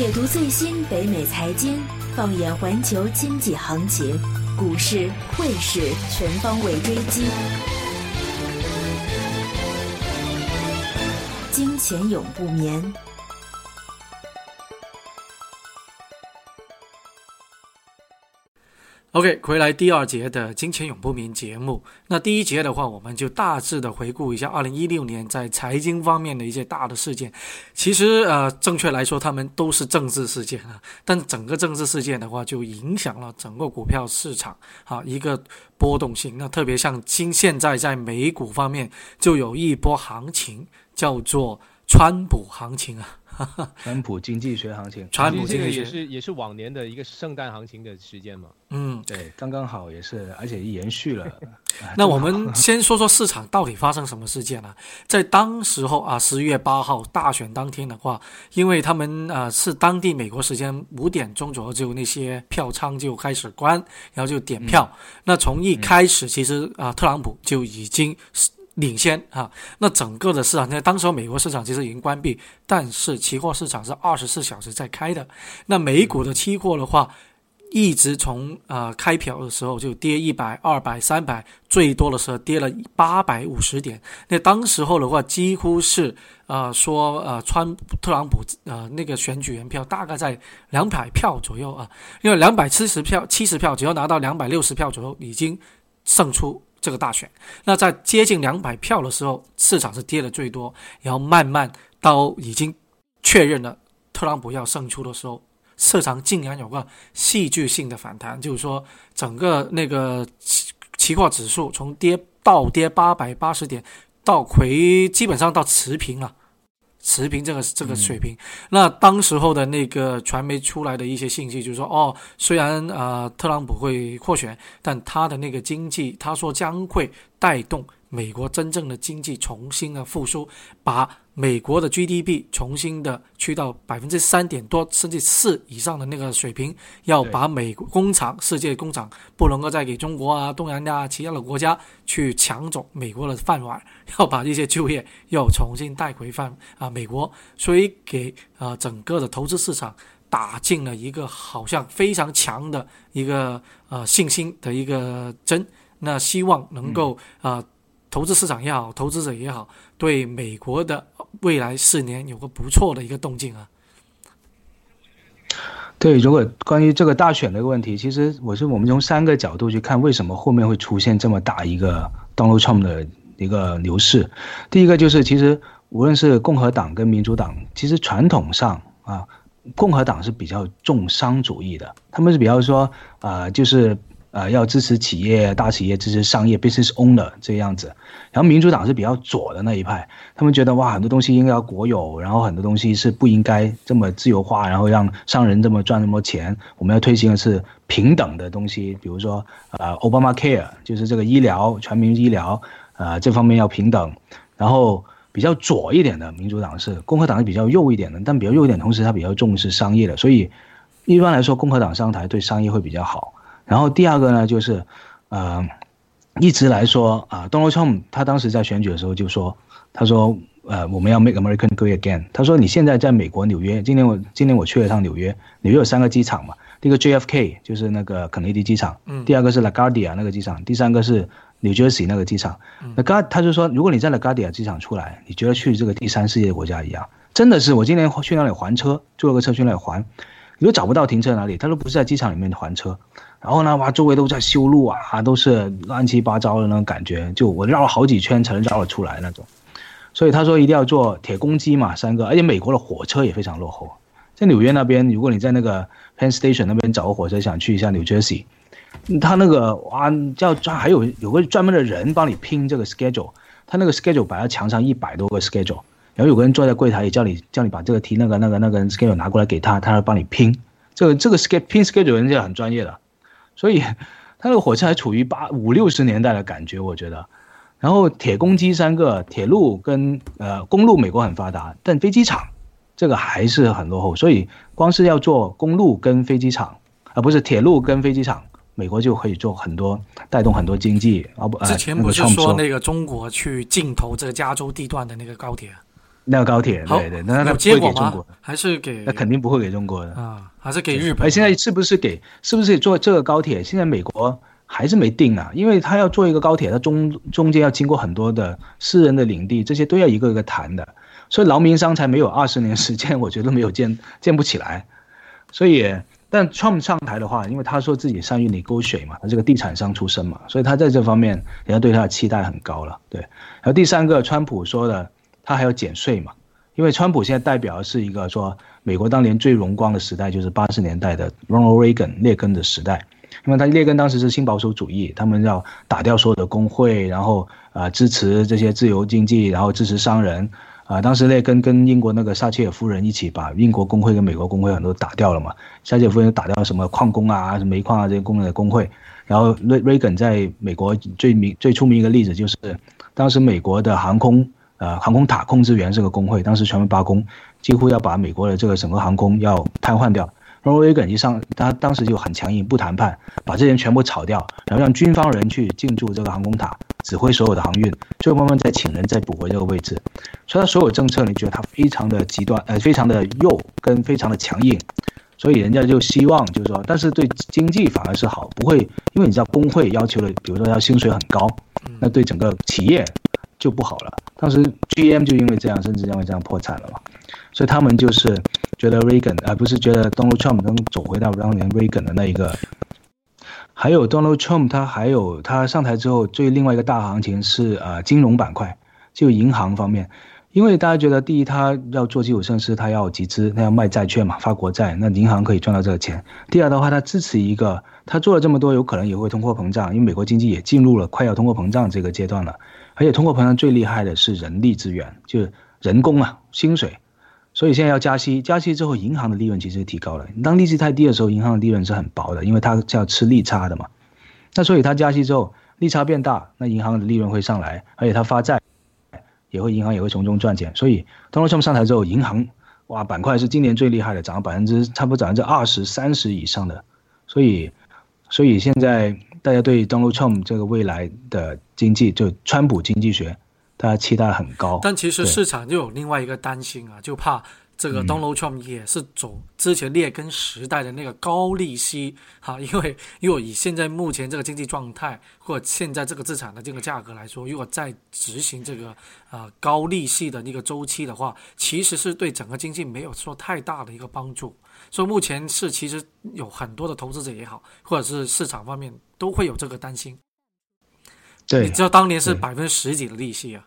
解读最新北美财经，放眼环球经济行情，股市、汇市全方位追击，金钱永不眠。OK，回来第二节的《金钱永不眠》节目。那第一节的话，我们就大致的回顾一下二零一六年在财经方面的一些大的事件。其实，呃，正确来说，他们都是政治事件啊。但整个政治事件的话，就影响了整个股票市场啊一个波动性。那特别像今现在在美股方面，就有一波行情叫做“川普行情”啊。川普经济学行情，川普这个经济学也是也是往年的一个圣诞行情的时间嘛。嗯，对，刚刚好也是，而且延续了。那我们先说说市场到底发生什么事件呢？在当时候啊，十月八号大选当天的话，因为他们啊是当地美国时间五点钟左右，就那些票仓就开始关，然后就点票。那从一开始，其实啊，特朗普就已经领先啊。那整个的市场在当时候美国市场其实已经关闭，但是期货市场是二十四小时在开的。那美股的期货的话。一直从呃开票的时候就跌一百、二百、三百，最多的时候跌了八百五十点。那当时候的话，几乎是呃说呃川特朗普呃那个选举人票大概在两百票左右啊，因为两百七十票、七十票，只要拿到两百六十票左右，已经胜出这个大选。那在接近两百票的时候，市场是跌的最多，然后慢慢到已经确认了特朗普要胜出的时候。市场竟然有个戏剧性的反弹，就是说整个那个期期货指数从跌倒跌八百八十点，到回基本上到持平了，持平这个这个水平。那当时候的那个传媒出来的一些信息就是说，哦，虽然呃特朗普会获选，但他的那个经济，他说将会带动美国真正的经济重新的复苏，把。美国的 GDP 重新的去到百分之三点多甚至四以上的那个水平，要把美国工厂、世界工厂不能够再给中国啊、东南亚其他的国家去抢走美国的饭碗，要把这些就业又重新带回饭啊美国，所以给啊整个的投资市场打进了一个好像非常强的一个呃信心的一个针，那希望能够啊投资市场也好，投资者也好，对美国的。未来四年有个不错的一个动静啊。对，如果关于这个大选的一个问题，其实我是我们从三个角度去看，为什么后面会出现这么大一个 Donald Trump 的一个牛市。第一个就是，其实无论是共和党跟民主党，其实传统上啊，共和党是比较重商主义的，他们是比较说啊，就是。呃，要支持企业、大企业，支持商业 （business owner） 这个样子。然后民主党是比较左的那一派，他们觉得哇，很多东西应该要国有，然后很多东西是不应该这么自由化，然后让商人这么赚那么多钱。我们要推行的是平等的东西，比如说呃，Obama Care，就是这个医疗全民医疗，呃，这方面要平等。然后比较左一点的民主党是，共和党是比较右一点的，但比较右一点，同时他比较重视商业的，所以一般来说，共和党上台对商业会比较好。然后第二个呢，就是，呃，一直来说啊，Donald Trump 他当时在选举的时候就说，他说，呃，我们要 make America great again。他说，你现在在美国纽约，今年我今年我去了趟纽约，纽约有三个机场嘛，第一个 JFK 就是那个肯尼迪机场，嗯，第二个是 LaGuardia 那个机场，第三个是 New Jersey 那个机场。那刚他就说，如果你在 LaGuardia 机场出来，你觉得去这个第三世界国家一样，真的是，我今年去那里还车，坐了个车去那里还，你都找不到停车哪里，他都不是在机场里面还车。然后呢，哇，周围都在修路啊，都是乱七八糟的那种感觉，就我绕了好几圈才能绕得出来那种。所以他说一定要坐铁公鸡嘛，三个，而且美国的火车也非常落后。在纽约那边，如果你在那个 Penn Station 那边找个火车想去一下 New Jersey，他那个哇，叫专还有有个专门的人帮你拼这个 schedule，他那个 schedule 摆在墙上一百多个 schedule，然后有个人坐在柜台里叫你叫你把这个题那个那个那个 schedule 拿过来给他，他来帮你拼。这个这个 schedule 拼 schedule 人家很专业的。所以，它那个火车还处于八五六十年代的感觉，我觉得。然后铁公鸡三个，铁路跟呃公路，美国很发达，但飞机场这个还是很落后。所以，光是要做公路跟飞机场，啊不是铁路跟飞机场，美国就可以做很多，带动很多经济。啊不，之前不是说那个中国去竞投这个加州地段的那个高铁？那个高铁，对对，那他不会给中国，？还是给那肯定不会给中国的。啊，还是给日本？哎现在是不是给是不是做这个高铁？现在美国还是没定啊，因为他要做一个高铁，它中中间要经过很多的私人的领地，这些都要一个一个谈的，所以劳民伤财没有二十年时间，我觉得没有建建不起来。所以，但 Trump 上台的话，因为他说自己善于 negotiate 嘛，他是个地产商出身嘛，所以他在这方面人家对他的期待很高了。对，然后第三个，川普说的，他还要减税嘛，因为川普现在代表的是一个说美国当年最荣光的时代，就是八十年代的 Ronald Reagan 列根的时代。因为他列根当时是新保守主义，他们要打掉所有的工会，然后啊、呃支持这些自由经济，然后支持商人。啊、当时列根跟英国那个撒切尔夫人一起把英国工会跟美国工会很多打掉了嘛。撒切尔夫人打掉什么矿工啊、什么煤矿啊这些工人的工会，然后瑞瑞根在美国最名最出名一个例子就是，当时美国的航空呃航空塔控制员这个工会，当时全面罢工，几乎要把美国的这个整个航空要瘫痪掉。Ronald Reagan 一上，他当时就很强硬，不谈判，把这些人全部炒掉，然后让军方人去进驻这个航空塔，指挥所有的航运，最后慢慢再请人再补回这个位置。所以他所有政策，你觉得他非常的极端，呃，非常的右跟非常的强硬，所以人家就希望就是说，但是对经济反而是好，不会，因为你知道工会要求的，比如说要薪水很高，那对整个企业就不好了。当时 GM 就因为这样，甚至因为这样破产了嘛。所以他们就是觉得 Reagan，而、不是觉得 Donald Trump 能走回到当年 Reagan 的那一个。还有 Donald Trump，他还有他上台之后最另外一个大行情是呃金融板块，就银行方面，因为大家觉得第一他要做基础设施，他要集资，他要卖债券嘛，发国债，那银行可以赚到这个钱。第二的话，他支持一个，他做了这么多，有可能也会通货膨胀，因为美国经济也进入了快要通货膨胀这个阶段了，而且通货膨胀最厉害的是人力资源，就是人工啊，薪水。所以现在要加息，加息之后，银行的利润其实提高了。当利息太低的时候，银行的利润是很薄的，因为它是要吃利差的嘛。那所以它加息之后，利差变大，那银行的利润会上来，而且它发债也会，银行也会从中赚钱。所以 Donald Trump 上台之后，银行哇板块是今年最厉害的，涨了百分之差不多百分之二十三十以上的。所以，所以现在大家对 Donald Trump 这个未来的经济，就川普经济学，大家期待很高。但其实市场就有另外一个担心啊，就怕这嗯个 Donald Trump 也是走之前列根时代的那个高利息 哈、因为如果以现在目前这个经济状态或者现在这个资产的这个价格来说，如果再执行这个啊、呃高利息的那个周期的话，其实是对整个经济没有说太大的一个帮助。所以目前是其实有很多的投资者也好，或者是市场方面都会有这个担心。对你知道当年是百分之十几的利息啊，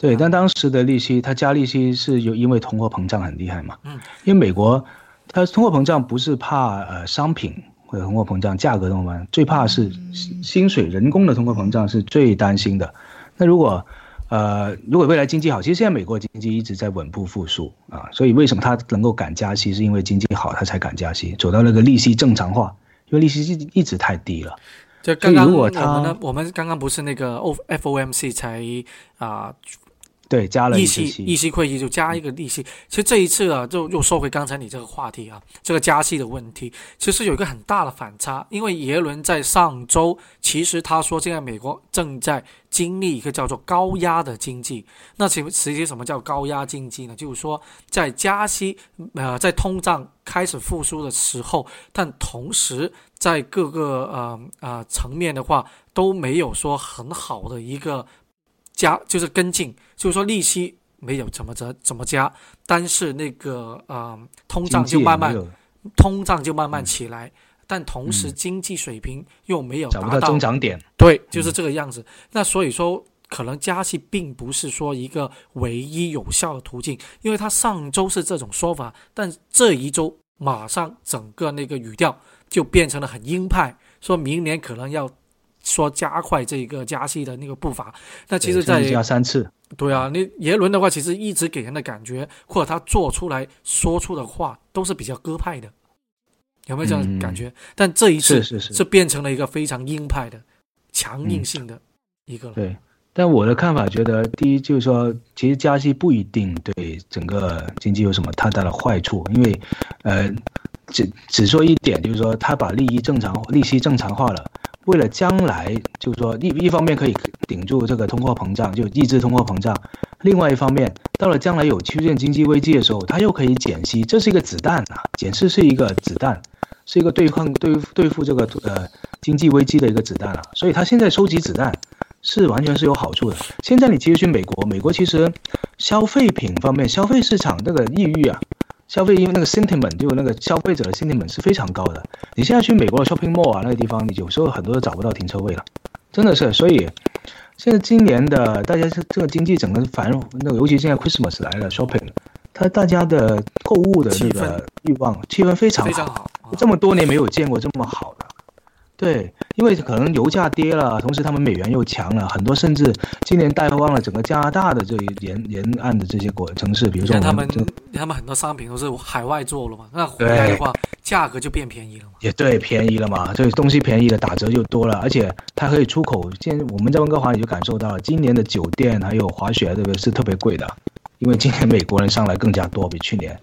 对，但当时的利息，它加利息是有因为通货膨胀很厉害嘛。嗯。因为美国，它通货膨胀不是怕呃商品或者通货膨胀价格通货膨胀，最怕是薪薪水人工的通货膨胀是最担心的。那如果呃如果未来经济好，其实现在美国经济一直在稳步复苏啊，所以为什么它能够敢加息，是因为经济好，它才敢加息，走到那个利息正常化，因为利息一一直太低了。就刚刚我们他呢，我们刚刚不是那个 O FOMC 才啊、对，加了议一次息，息议息会议就加一个利息。其实这一次啊，就又说回刚才你这个话题啊，这个加息的问题，其实有一个很大的反差，因为耶伦在上周其实他说现在美国正在经历一个叫做高压的经济。那其实际什么叫高压经济呢？就是说在加息呃在通胀开始复苏的时候，但同时在各个呃呃层面的话都没有说很好的一个加，就是跟进，就是说利息没有怎么怎怎么加，但是那个呃通胀就慢慢通胀就慢慢起来，但同时嗯经济水平又没有达到增长点。对，就是这个样子。那所以说，可能加息并不是说一个唯一有效的途径，因为它上周是这种说法，但这一周马上整个那个语调就变成了很鹰派，说明年可能要说加快这个加息的那个步伐。那其实在，加三次，对啊，那耶伦的话，其实一直给人的感觉，或者他做出来说出的话，都是比较鸽派的，有没有这样的感觉？但这一次是是是。是变成了一个非常鹰派的、强硬性的一个了。对，但我的看法觉得，第一就是说，其实加息不一定对整个经济有什么太大的坏处，因为，呃，只只说一点，就是说，他把利益正常利息正常化了，为了将来，就是说一一方面可以顶住这个通货膨胀，就抑制通货膨胀，另外一方面，到了将来有出现经济危机的时候，它又可以减息，这是一个子弹啊，减息是一个子弹，是一个对抗对对付这个呃经济危机的一个子弹啊。所以它现在收集子弹是完全是有好处的。现在你其实去美国，美国其实消费品方面，消费市场那个抑郁啊，消费因为那个 sentiment 就那个消费者的 sentiment 是非常高的。你现在去美国的 shopping mall 啊那个地方，你有时候很多都找不到停车位了，真的是，所以。现在今年的大家是这个经济整个繁荣，那个尤其现在 Christmas 来了，shopping，它大家的购物的那个欲望气氛非常好，这么多年没有见过这么好的。对，因为可能油价跌了，同时他们美元又强了，很多甚至今年带旺了整个加拿大的这一沿沿岸的这些国城市，比如说他们他们很多商品都是海外做了嘛，那回来的话价格就变便宜了嘛。也对，便宜了嘛，这东西便宜了，打折就多了，而且它可以出口。现我们在温哥华也就感受到了，今年的酒店还有滑雪这个是特别贵的，因为今年美国人上来更加多，比去年，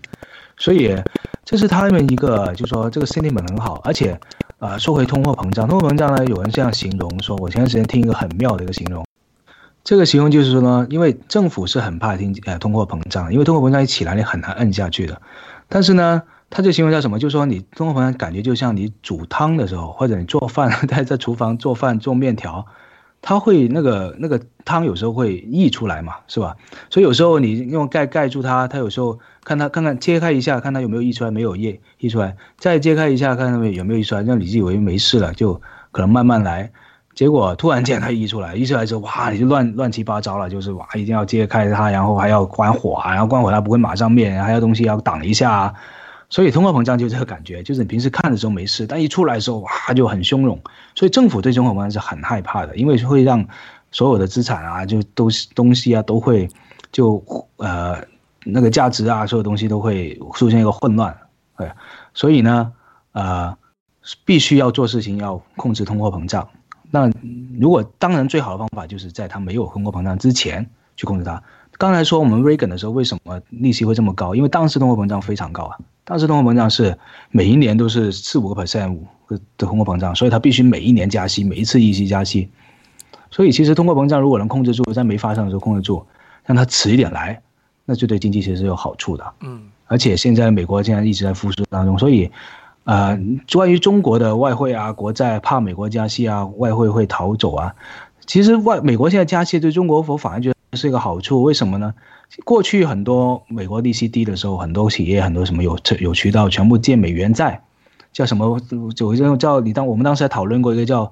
所以这是他们一个就是说这个 sentiment 很好，而且。啊，说回通货膨胀，通货膨胀呢，有人这样形容说，我前段时间听一个很妙的一个形容，这个形容就是说呢，因为政府是很怕听呃通货膨胀，因为通货膨胀一起来你很难摁下去的，但是呢，他这形容叫什么？就是说你通货膨胀感觉就像你煮汤的时候，或者你做饭 在在厨房做饭做面条。它会那个那个汤有时候会溢出来嘛，是吧？所以有时候你用盖盖住它，它有时候看它看看揭开一下，看它有没有溢出来，没有溢溢出来，再揭开一下，看它有没有溢出来，让你以为没事了，就可能慢慢来。结果突然间它溢出来，溢出来之后，哇，你就乱乱七八糟了，就是哇，一定要揭开它，然后还要关火啊，然后关火它不会马上灭，还有东西要挡一下。所以通货膨胀就这个感觉，就是你平时看的时候没事，但一出来的时候哇就很汹涌。所以政府对通货膨胀是很害怕的，因为会让所有的资产啊，就都东西啊都会就呃那个价值啊，所有东西都会出现一个混乱。对，所以呢呃必须要做事情要控制通货膨胀。那如果当然最好的方法就是在它没有通货膨胀之前去控制它。刚才说我们 Reagan 的时候为什么利息会这么高？因为当时通货膨胀非常高啊。当时通货膨胀是每一年都是四五个 percent 的通货膨胀，所以它必须每一年加息，每一次议息加息。所以其实通货膨胀如果能控制住，在没发生的时候控制住，让它迟一点来，那就对经济其实是有好处的。嗯，而且现在美国现在一直在复苏当中，所以，呃，关于中国的外汇啊、国债，怕美国加息啊，外汇会逃走啊。其实外美国现在加息对中国否反而觉得是一个好处，为什么呢？过去很多美国利息低的时候，很多企业很多什么有有渠道全部借美元债，叫什么有一个叫你当我们当时还讨论过一个叫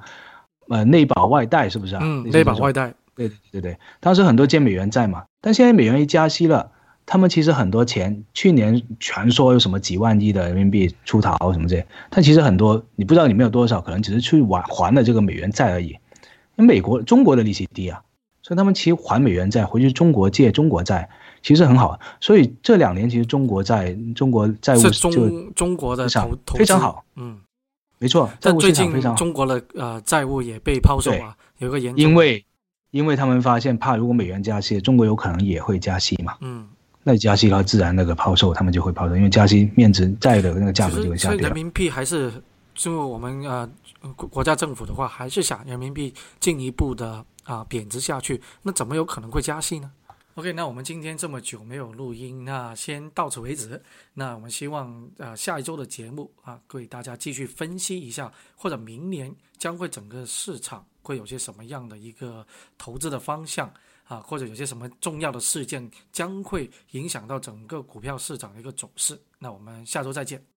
呃内保外贷是不是啊？嗯，内保外贷，对对对对，当时很多借美元债嘛，但现在美元一加息了，他们其实很多钱去年全说有什么几万亿的人民币出逃什么这些，但其实很多你不知道里面有多少，可能只是去还还了这个美元债而已，美国中国的利息低啊。所以他们其实还美元债回去中国借中国债，其实很好。所以这两年其实中国债、中国债务就中国的投非常好。嗯，没错。但最近中国的呃债务也被抛售啊，有个严因为因为他们发现怕如果美元加息，中国有可能也会加息嘛。嗯，那加息它自然那个抛售，他们就会抛售，因为加息面值债的那个价格就会下跌。人民币还是就我们呃国家政府的话，还是想人民币进一步的。啊，贬值下去，那怎么有可能会加息呢？OK，那我们今天这么久没有录音，那先到此为止。那我们希望啊，下一周的节目啊，为大家继续分析一下，或者明年将会整个市场会有些什么样的一个投资的方向啊，或者有些什么重要的事件将会影响到整个股票市场的一个走势。那我们下周再见。